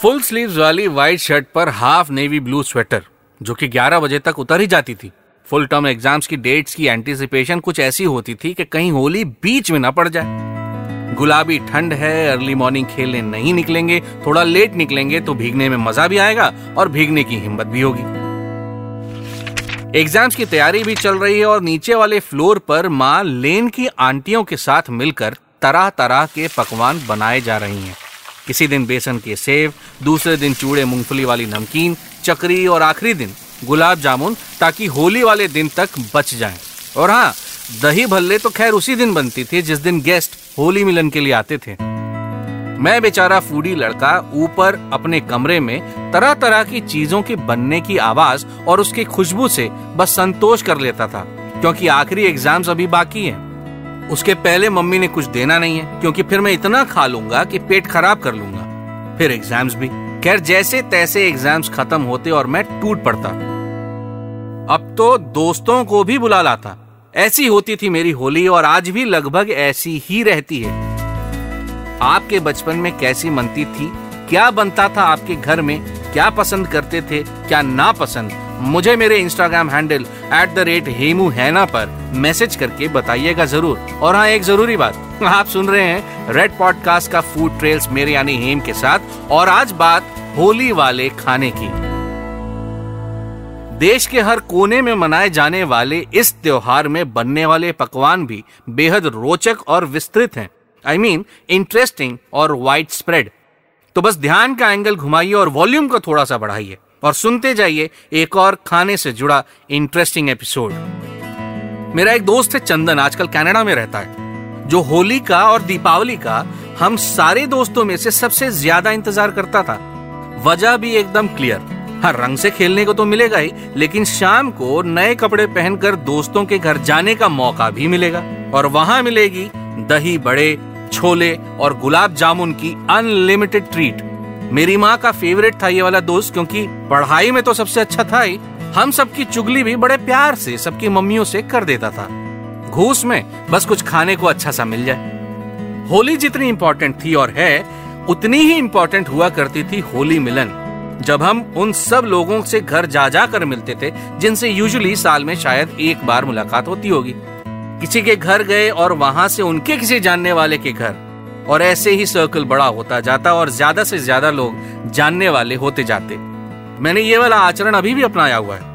Full sleeves वाली white shirt पर half navy blue sweater जो कि 11 बजे तक उतर ही जाती थी। फुल टर्म एग्ज़ाम्स की डेट्स की एंटीसिपेशन कुछ ऐसी होती थी कि कहीं होली बीच में ना पड़ जाए। गुलाबी ठंड है अर्ली मॉर्निंग खेलने नहीं निकलेंगे, थोड़ा लेट निकलेंगे तो भीगने में मज़ा भी आएगा और भीगने की हिम्मत भी होगी। एग्ज़ाम्स की तैयारी भी चल रही है और नीचे वाले फ्लोर पर माँ लेन की आंटियों के साथ मिलकर तरह तरह के पकवान बनाए जा रही हैं। किसी दिन बेसन के सेव, दूसरे दिन चूड़े मूंगफली वाली नमकीन, चकरी और आखिरी दिन गुलाब जामुन ताकि होली वाले दिन तक बच जाएँ। और हाँ दही भल्ले तो खैर उसी दिन बनती थी जिस दिन गेस्ट होली मिलन के लिए आते थे मैं बेचारा फूडी लड़का ऊपर अपने कमरे में तरह तरह की चीज़ों के बनने की आवाज़ और उसकी खुशबू से बस संतोष कर लेता था, क्योंकि आखिरी एग्ज़ाम्स अभी बाकी हैं उसके पहले मम्मी ने कुछ देना नहीं है, क्योंकि फिर मैं इतना खा लूँगा कि पेट खराब कर लूँगा। फिर एग्ज़ाम्स भी। खैर, जैसे तैसे एग्ज़ाम्स खत्म होते और मैं टूट पड़ता। अब तो दोस्तों को भी बुला लाता। ऐसी होती थी मेरी होली और आज भी लगभग ऐसी ही रहती है। आपके बचपन में कैसी मनती थी? क्या बनता था आपके घर में? क्या पसंद करते थे? क्या ना पसंद मुझे मेरे Instagram handle at the rate Hemu हैना पर मैसेज करके बताइएगा ज़रूर। और हाँ एक ज़रूरी बात, आप सुन रहे हैं रेड पॉडकास्ट का फ़ूड ट्रेल्स मेरे यानी हेम के साथ, और आज बात होली वाले खाने की। देश के हर कोने में मनाए जाने वाले इस त्योहार में बनने वाले पकवान भी बेहद रोचक और विस्तृत हैं। आई मीन इंटरेस्टिंग और वाइड स्प्रेड तो बस ध्यान का एंगल घुमाइए और वॉल्यूम को थोड़ा सा बढ़ाइए। और सुनते जाइए एक और खाने से जुड़ा इंटरेस्टिंग एपिसोड मेरा एक दोस्त है चंदन, आजकल कनाडा में रहता है, जो होली का और दीपावली का हम सारे दोस्तों में से सबसे ज़्यादा इंतज़ार करता था। वजह भी एकदम क्लियर हर रंग से खेलने को तो मिलेगा ही, लेकिन शाम को नए कपड़े पहनकर दोस्तों के घर जाने का मौका भी मिलेगा। और वहाँ मिलेगी दही, बड़े, छोले और गुलाब जामुन की अनलिमिटेड ट्रीट मेरी माँ का फेवरेट था ये वाला दोस्त, क्योंकि पढ़ाई में तो सबसे अच्छा था ही। हम सबकी चुगली भी बड़े प्यार से, सबकी मम्मियों से कर देता था। घूस में बस कुछ खाने को अच्छा सा मिल जाए। होली जितनी इम्पोर्टेंट थी और है, उतनी ही इम्पोर्टेंट हुआ करती थी होली मिलन। जब हम उन सब लोगों से घर जा जा कर मिलते थे, जिनसे यूजुअली साल में शायद एक बार मुलाकात होती होगी। किसी के घर गए और वहाँ से उनके किसी जानने वाले के घर। और ऐसे ही सर्कल बड़ा होता जाता और ज़्यादा से ज़्यादा लोग जानने वाले होते जाते। मैंने ये वाला आचरण अभी भी अपनाया हुआ है।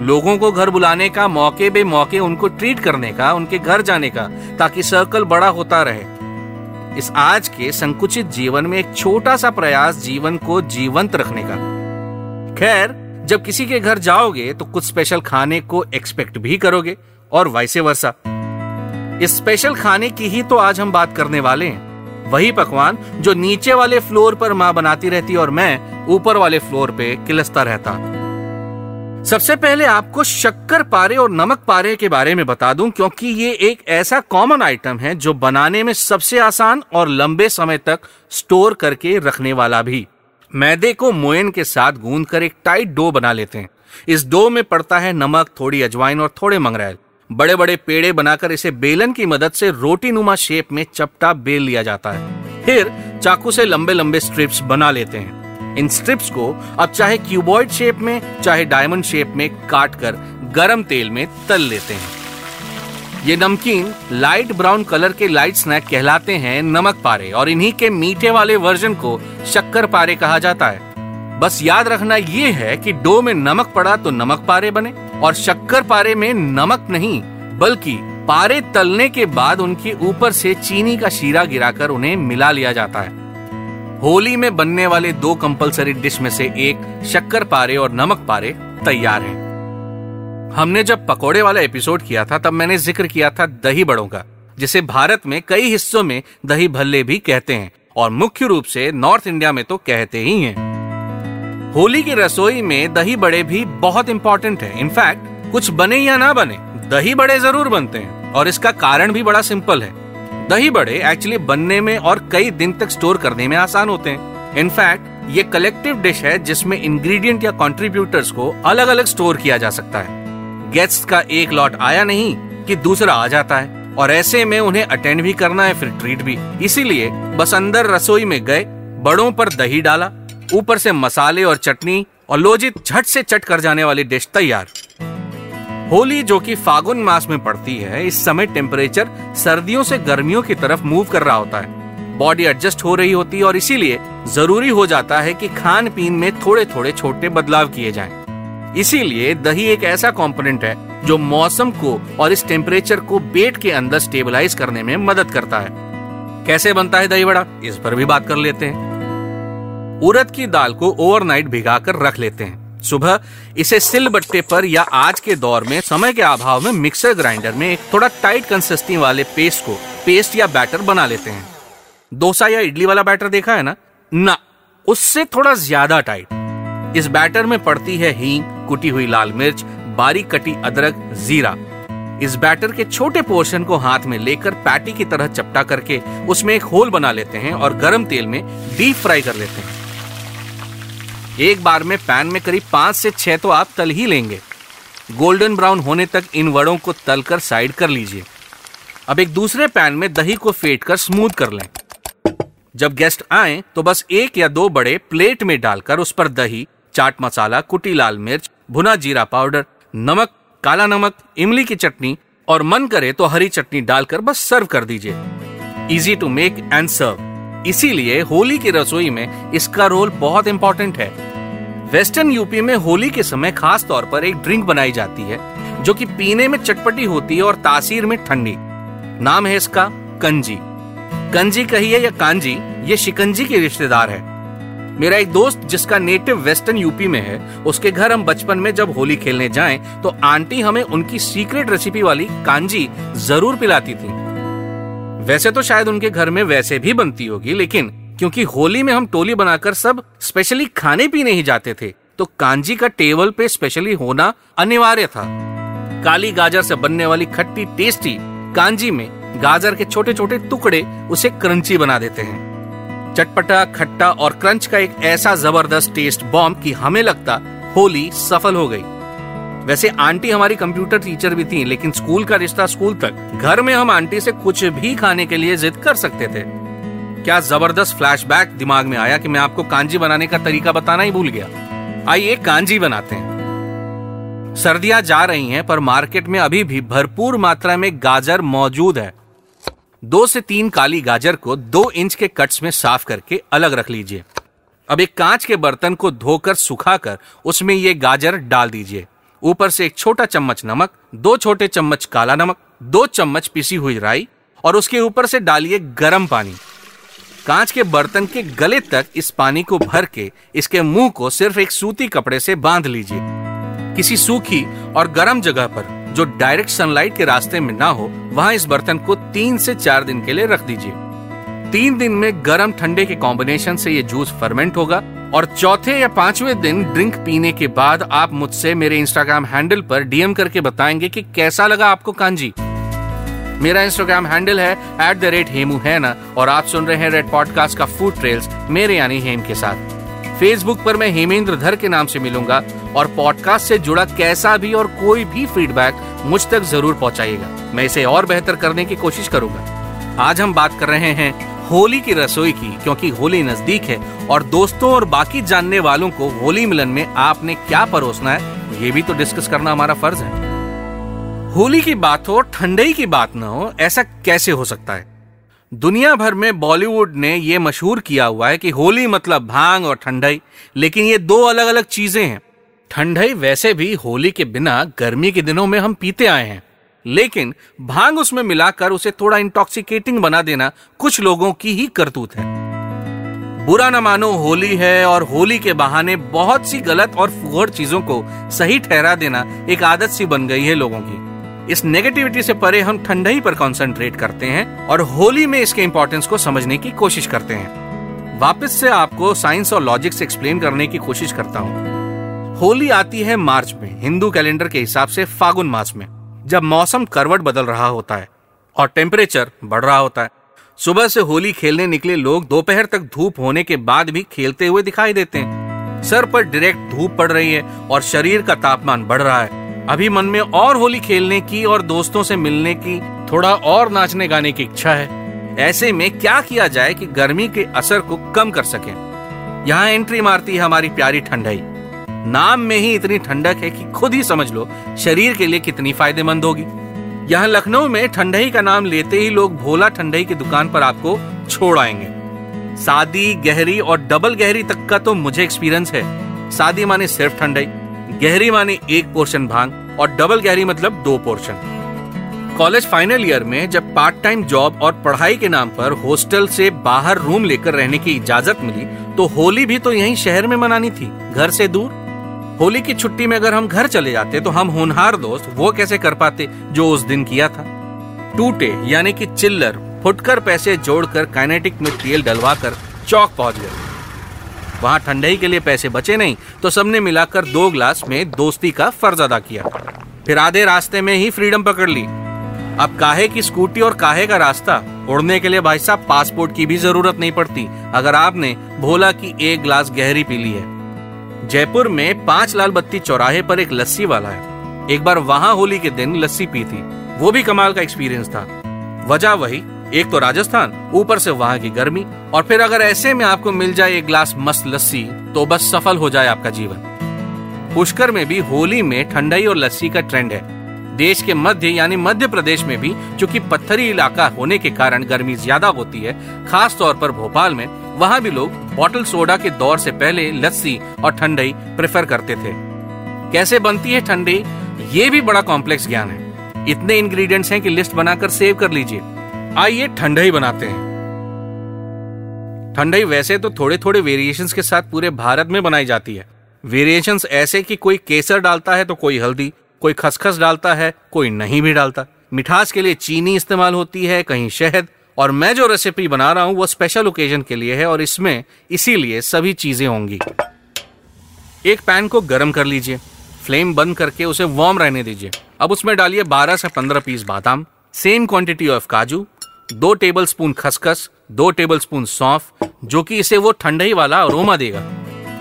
लोगों को घर बुलाने का, मौके बे मौके उनको ट्रीट करने का, उनके घर जाने का, ताकि सर्कल बड़ा होता रहे। इस आज के संकुचित जीवन में एक छोटा सा प्रयास जीवन को जीवंत रखने का। खैर, जब किसी के घर जाओगे तो कुछ स्पेशल खाने को एक्सपेक्ट भी करोगे, और वाइसे वर्षा इस स्पेशल खाने की ही तो आज हम बात करने वाले हैं। वही पकवान जो नीचे वाले फ्लोर पर माँ बनाती रहती और मैं ऊपर वाले फ्लोर पे किलसता रहता। सबसे पहले आपको शक्कर पारे और नमक पारे के बारे में बता दूँ, क्योंकि ये एक ऐसा कॉमन आइटम है जो बनाने में सबसे आसान और लंबे समय तक स्टोर करके रखने वाला भी। मैदे को मोयन के साथ गूंद कर एक टाइट डो बना लेते हैं। इस डो में पड़ता है नमक, थोड़ी अजवाइन और थोड़े मंगरेल। बड़े बड़े पेड़े बनाकर इसे बेलन की मदद से रोटी नुमा शेप में चपटा बेल लिया जाता है। फिर चाकू से लंबे लंबे स्ट्रिप्स बना लेते हैं। इन स्ट्रिप्स को अब चाहे क्यूबॉइड शेप में, चाहे डायमंड शेप में काट कर गरम तेल में तल लेते हैं। ये नमकीन लाइट ब्राउन कलर के लाइट स्नैक कहलाते हैं नमक पारे और इन्हीं के मीठे वाले वर्जन को शक्कर पारे कहा जाता है। बस याद रखना ये है कि डो में नमक पड़ा तो नमक पारे बने। और शक्कर पारे में नमक नहीं, बल्कि पारे तलने के बाद उनके ऊपर से चीनी का शीरा गिराकर उन्हें मिला लिया जाता है। होली में बनने वाले दो कंपलसरी डिश में से एक शक्कर पारे और नमक पारे तैयार है। हमने जब पकोड़े वाला एपिसोड किया था, तब मैंने ज़िक्र किया था दही बड़ों का, जिसे भारत में कई हिस्सों में दही भल्ले भी कहते हैं, और मुख्य रूप से नॉर्थ इंडिया में तो कहते ही हैं। होली की रसोई में दही बड़े भी बहुत इंपॉर्टेंट है। इनफैक्ट कुछ बने या ना बने, दही बड़े ज़रूर बनते हैं, और इसका कारण भी बड़ा सिंपल है। दही बड़े एक्चुअली बनने में और कई दिन तक स्टोर करने में आसान होते हैं। इनफैक्ट ये कलेक्टिव डिश है जिसमें इंग्रेडिएंट या कंट्रीब्यूटर्स को अलग अलग स्टोर किया जा सकता है। गेस्ट का एक लॉट आया नहीं कि दूसरा आ जाता है, और ऐसे में उन्हें अटेंड भी करना है, फिर ट्रीट भी। इसीलिए बस अंदर रसोई में गए, बड़ों पर दही डाला ऊपर से मसाले और चटनी और लोजित झट से चट कर जाने वाली डिश तैयार। होली जो कि फागुन मास में पड़ती है, इस समय टेम्परेचर सर्दियों से गर्मियों की तरफ़ मूव कर रहा होता है। बॉडी एडजस्ट हो रही होती है और इसीलिए ज़रूरी हो जाता है कि खान पीन में थोड़े थोड़े छोटे बदलाव किए जाएँ। इसीलिए दही एक ऐसा कंपोनेंट है जो मौसम को और इस टेम्परेचर को पेट के अंदर स्टेबलाइज करने में मदद करता है। कैसे बनता है दही बड़ा इस पर भी बात कर लेते हैं। उड़द की दाल को ओवरनाइट भिगाकर रख लेते हैं। सुबह इसे सिल बट्टे पर या आज के दौर में समय के अभाव में मिक्सर ग्राइंडर में एक थोड़ा टाइट कंसिस्टेंसी वाले पेस्ट को पेस्ट या बैटर बना लेते हैं। डोसा या इडली वाला बैटर देखा है ना? ना, उससे थोड़ा ज़्यादा टाइट इस बैटर में पड़ती है हींग, कुटी हुई लाल मिर्च, बारीक कटी अदरक, जीरा। इस बैटर के छोटे पोर्शन को हाथ में लेकर पैटी की तरह चपटा करके उसमें एक होल बना लेते हैं और गरम तेल में डीप फ्राई कर लेते हैं। एक बार में पैन में करीब पाँच से छह तो आप तल ही लेंगे। गोल्डन ब्राउन होने तक इन वड़ों को तल कर साइड कर लीजिए। अब एक दूसरे पैन में दही को फेंट कर स्मूथ कर लें। जब गेस्ट आए तो बस एक या दो बड़े प्लेट में डालकर उस पर दही, चाट मसाला, कुटी लाल मिर्च, भुना जीरा पाउडर, नमक, काला नमक, इमली की चटनी और मन करे तो हरी चटनी डालकर बस सर्व कर दीजिए। Easy to make and serve इसीलिए होली की रसोई में इसका रोल बहुत इंपॉर्टेंट है। वेस्टर्न यूपी में होली के समय खास तौर पर एक ड्रिंक बनाई जाती है, जो कि पीने में चटपटी होती है और तासीर में ठंडी। नाम है इसका कंजी। कंजी कहिए या कांजी, ये शिकंजी के रिश्तेदार है। मेरा एक दोस्त जिसका नेटिव वेस्टर्न यूपी में है, उसके घर हम बचपन में जब होली खेलने जाएँ तो आंटी हमें उनकी सीक्रेट रेसिपी वाली कांजी ज़रूर पिलाती थी। वैसे तो शायद उनके घर में वैसे भी बनती होगी, लेकिन क्योंकि होली में हम टोली बनाकर सब स्पेशली खाने पीने ही जाते थे तो कांजी का टेबल पे स्पेशली होना अनिवार्य था। काली गाजर से बनने वाली खट्टी टेस्टी कांजी में गाजर के छोटे छोटे टुकड़े उसे क्रंची बना देते हैं। चटपटा, खट्टा और क्रंच का एक ऐसा ज़बरदस्त टेस्ट बॉम्ब कि हमें लगता होली सफल हो गई। वैसे आंटी हमारी कंप्यूटर टीचर भी थी, लेकिन स्कूल का रिश्ता स्कूल तक। घर में हम आंटी से कुछ भी खाने के लिए जिद कर सकते थे। क्या ज़बरदस्त फ्लैशबैक दिमाग में आया कि मैं आपको कांजी बनाने का तरीका बताना ही भूल गया? आइए कांजी बनाते हैं। सर्दियाँ जा रही हैं, पर मार्केट में अभी भी भरपूर मात्रा में गाजर मौजूद है। दो से तीन काली गाजर को दो इंच के कट्स में साफ़ करके अलग रख लीजिए। अब एक कांच के बर्तन को धोकर सुखाकर उसमें ये गाजर डाल दीजिए। ऊपर से एक छोटा चम्मच नमक, दो छोटे चम्मच काला नमक, दो चम्मच पिसी हुई राई और उसके ऊपर से डालिए गर्म पानी। कांच के बर्तन के गले तक इस पानी को भर के इसके मुँह को सिर्फ़ एक सूती कपड़े से बाँध लीजिए। किसी सूखी और गर्म जगह पर जो डायरेक्ट सनलाइट के रास्ते में ना हो, वहाँ इस बर्तन को तीन से चार दिन के लिए रख दीजिए। तीन दिन में गर्म ठंडे के कॉम्बिनेशन से ये जूस फर्मेंट होगा। और चौथे या पाँचवें दिन ड्रिंक पीने के बाद आप मुझसे मेरे इंस्टाग्राम हैंडल पर डीएम करके बताएँगे कि कैसा लगा आपको कांजी। मेरा इंस्टाग्राम हैंडल है एट द रेट हेमू है ना? और आप सुन रहे हैं रेड पॉडकास्ट का फ़ूड ट्रेल्स मेरे यानी हेम के साथ। फेसबुक पर मैं हेमेंद्र धर के नाम से मिलूँगा और पॉडकास्ट से जुड़ा कैसा भी और कोई भी फीडबैक मुझ तक ज़रूर पहुंचाइएगा। मैं इसे और बेहतर करने की कोशिश करूँगा। आज हम बात कर रहे हैं होली की रसोई की, क्योंकि होली नज़दीक है और दोस्तों और बाकी जानने वालों को होली मिलन में आपने क्या परोसना है, ये भी तो डिस्कस करना हमारा फ़र्ज़ है। होली की बात हो, ठंडई की बात ना हो, ऐसा कैसे हो सकता है? दुनिया भर में बॉलीवुड ने यह मशहूर किया हुआ है कि होली मतलब भाँग और ठंडई, लेकिन ये दो अलग अलग चीज़ें हैं। ठंडई वैसे भी होली के बिना गर्मी के दिनों में हम पीते आए हैं। लेकिन भाँग उसमें मिलाकर उसे थोड़ा इंटॉक्सिकेटिंग बना देना कुछ लोगों की ही करतूत है। बुरा न मानो, होली है और होली के बहाने बहुत सी गलत और फुहड़ चीज़ों को सही ठहरा देना एक आदत सी बन गई है लोगों की। इस नेगेटिविटी से परे हम ठंडई पर कंसंट्रेट करते हैं और होली में इसके इंपॉर्टेंस को समझने की कोशिश करते हैं। वापस से आपको साइंस और लॉजिक से एक्सप्लेन करने की कोशिश करता हूँ। होली आती है मार्च में, हिंदू कैलेंडर के हिसाब से फागुन मास में। जब मौसम करवट बदल रहा होता है और टेम्परेचर बढ़ रहा होता है। सुबह से होली खेलने निकले लोग दोपहर तक धूप होने के बाद भी खेलते हुए दिखाई देते हैं। सर पर डायरेक्ट धूप पड़ रही है और शरीर का तापमान बढ़ रहा है। अभी मन में और होली खेलने की और दोस्तों से मिलने की थोड़ा और नाचने गाने की इच्छा है। ऐसे में क्या किया जाए कि गर्मी के असर को कम कर सके। यहाँ एंट्री मारती है हमारी प्यारी ठंडाई नाम में ही इतनी ठंडक है कि खुद ही समझ लो शरीर के लिए कितनी फ़ायदेमंद होगी। यहाँ लखनऊ में ठंडई का नाम लेते ही लोग भोला ठंडई की दुकान पर आपको छोड़ आएँगे। सादी, गहरी और डबल गहरी तक का तो मुझे एक्सपीरियंस है। सादी माने सिर्फ़ ठंडई, गहरी माने एक पोर्शन भाँग और डबल गहरी मतलब दो पोर्शन कॉलेज फाइनल ईयर में जब पार्ट टाइम जॉब और पढ़ाई के नाम पर हॉस्टल से बाहर रूम लेकर रहने की इजाज़त मिली तो होली भी तो यहीं शहर में मनानी थी। घर से दूर होली की छुट्टी में अगर हम घर चले जाते तो हम होनहार दोस्त वो कैसे कर पाते जो उस दिन किया था? टूटे, यानी कि चिल्लर, फुटकर पैसे जोड़कर काइनेटिक में तेल डलवा कर चौक पहुँच गए। वहाँ ठंडाई के लिए पैसे बचे नहीं तो सबने मिलाकर दो ग्लास में दोस्ती का फ़र्ज़ अदा किया। फिर आधे रास्ते में ही फ्रीडम पकड़ ली। अब काहे की स्कूटी और काहे का रास्ता? उड़ने के लिए भाई साहब, पासपोर्ट की भी ज़रूरत नहीं पड़ती। अगर आपने भोला की एक ग्लास गहरी पी ली है। जयपुर में पाँच लाल बत्ती चौराहे पर एक लस्सी वाला है। एक बार वहाँ होली के दिन लस्सी पी थी। वो भी कमाल का एक्सपीरियंस था। वजह वही, एक तो राजस्थान, ऊपर से वहाँ की गर्मी, और फिर अगर ऐसे में आपको मिल जाए एक ग्लास मस्त लस्सी तो बस सफल हो जाए आपका जीवन। पुष्कर में भी होली में ठंडाई और लस्सी का ट्रेंड है। देश के मध्य, यानी मध्य प्रदेश में भी, चूँकि पत्थरी इलाका होने के कारण गर्मी ज़्यादा होती है खास तौर पर भोपाल में वहाँ भी लोग बॉटल सोडा के दौर से पहले लस्सी और ठंडई प्रेफर करते थे। कैसे बनती है ठंडी ये भी बड़ा कॉम्प्लेक्स ज्ञान है। इतने इंग्रेडिएंट्स हैं कि लिस्ट बनाकर सेव कर लीजिए। आइए ठंडई बनाते हैं। ठंडई वैसे तो थोड़े थोड़े वेरिएशंस के साथ पूरे भारत में बनाई जाती है। वेरिएशंस ऐसे कि कोई केसर डालता है तो कोई हल्दी, कोई खसखस डालता है, कोई नहीं भी डालता। मिठास के लिए चीनी इस्तेमाल होती है, कहीं शहद और मैं जो रेसिपी बना रहा हूँ, वो स्पेशल ओकेजन के लिए है और इसमें इसीलिए सभी चीज़ें होंगी। एक पैन को गर्म कर लीजिए। फ्लेम बंद करके उसे वार्म रहने दीजिए। अब उसमें डालिए 12 से 15 पीस बादाम सेम क्वांटिटी ऑफ़ काजू, दो टेबल स्पून खसखस, दो टेबल स्पून सौंफ, जो कि इसे वो ठंडई वाला अरोमा देगा।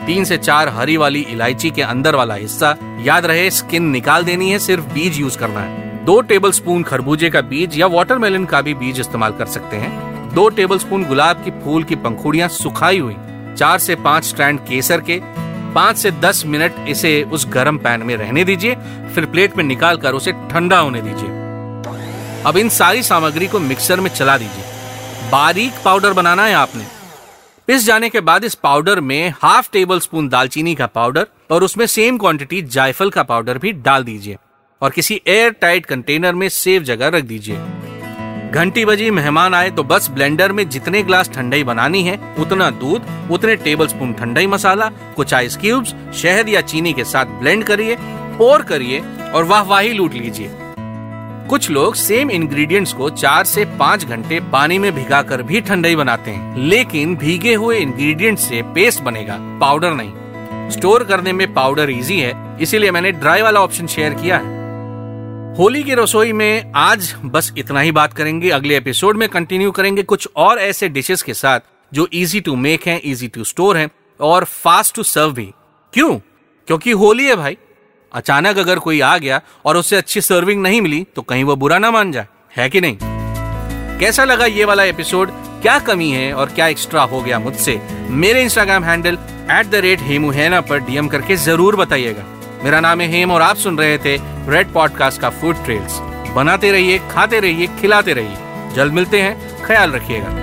तीन से चार हरी वाली इलायची के अंदर वाला हिस्सा, याद रहे स्किन निकाल देनी है, सिर्फ़ बीज यूज़ करना है। दो टेबल स्पून खरबूजे का बीज या वाटरमेलन का भी बीज इस्तेमाल कर सकते हैं। दो टेबल स्पून गुलाब की फूल की पंखुड़ियाँ सुखाई हुई, चार से पाँच स्ट्रैंड केसर के, पाँच से दस मिनट इसे उस गर्म पैन में रहने दीजिए, फिर प्लेट में निकाल कर उसे ठंडा होने दीजिए। अब इन सारी सामग्री को मिक्सर में चला दीजिए। बारीक पाउडर बनाना है आपने। पिस जाने के बाद इस पाउडर में हाफ़ टेबल स्पून दालचीनी का पाउडर और उसमें सेम क्वांटिटी जायफल का पाउडर भी डाल दीजिए। और किसी एयर टाइट कंटेनर में सेफ़ जगह रख दीजिए। घंटी बजी, मेहमान आए तो बस ब्लेंडर में जितने ग्लास ठंडाई बनानी है, उतना दूध, उतने टेबल स्पून ठंडाई मसाला, कुछ आइस क्यूब्स शहद या चीनी के साथ ब्लेंड करिए पोर करिए और वाह वाही लूट लीजिए। कुछ लोग सेम इंग्रेडिएंट्स को चार से पाँच घंटे पानी में भिगा कर भी ठंडाई बनाते हैं, लेकिन भीगे हुए इंग्रेडिएंट्स से पेस्ट बनेगा पाउडर नहीं। स्टोर करने में पाउडर इजी है, इसीलिए मैंने ड्राई वाला ऑप्शन शेयर किया है। होली की रसोई में आज बस इतना ही बात करेंगे। अगले एपिसोड में कंटिन्यू करेंगे कुछ और ऐसे डिशेस के साथ, जो इजी टू मेक हैं इजी टू स्टोर हैं, और फास्ट टू सर्व भी। क्यों? क्योंकि होली है भाई। अचानक अगर कोई आ गया और उससे अच्छी सर्विंग नहीं मिली तो कहीं वो बुरा ना मान जाए। है कि नहीं? कैसा लगा ये वाला एपिसोड क्या कमी है और क्या एक्स्ट्रा हो गया मुझसे? मेरे Instagram handle at the rate Hemu हैना पर डीएम करके ज़रूर बताइएगा। मेरा नाम है हेम और आप सुन रहे थे रेड पॉडकास्ट का फ़ूड ट्रेल्स बनाते रहिए, खाते रहिए, खिलाते रहिए। जल्द मिलते हैं। ख्याल रखिएगा।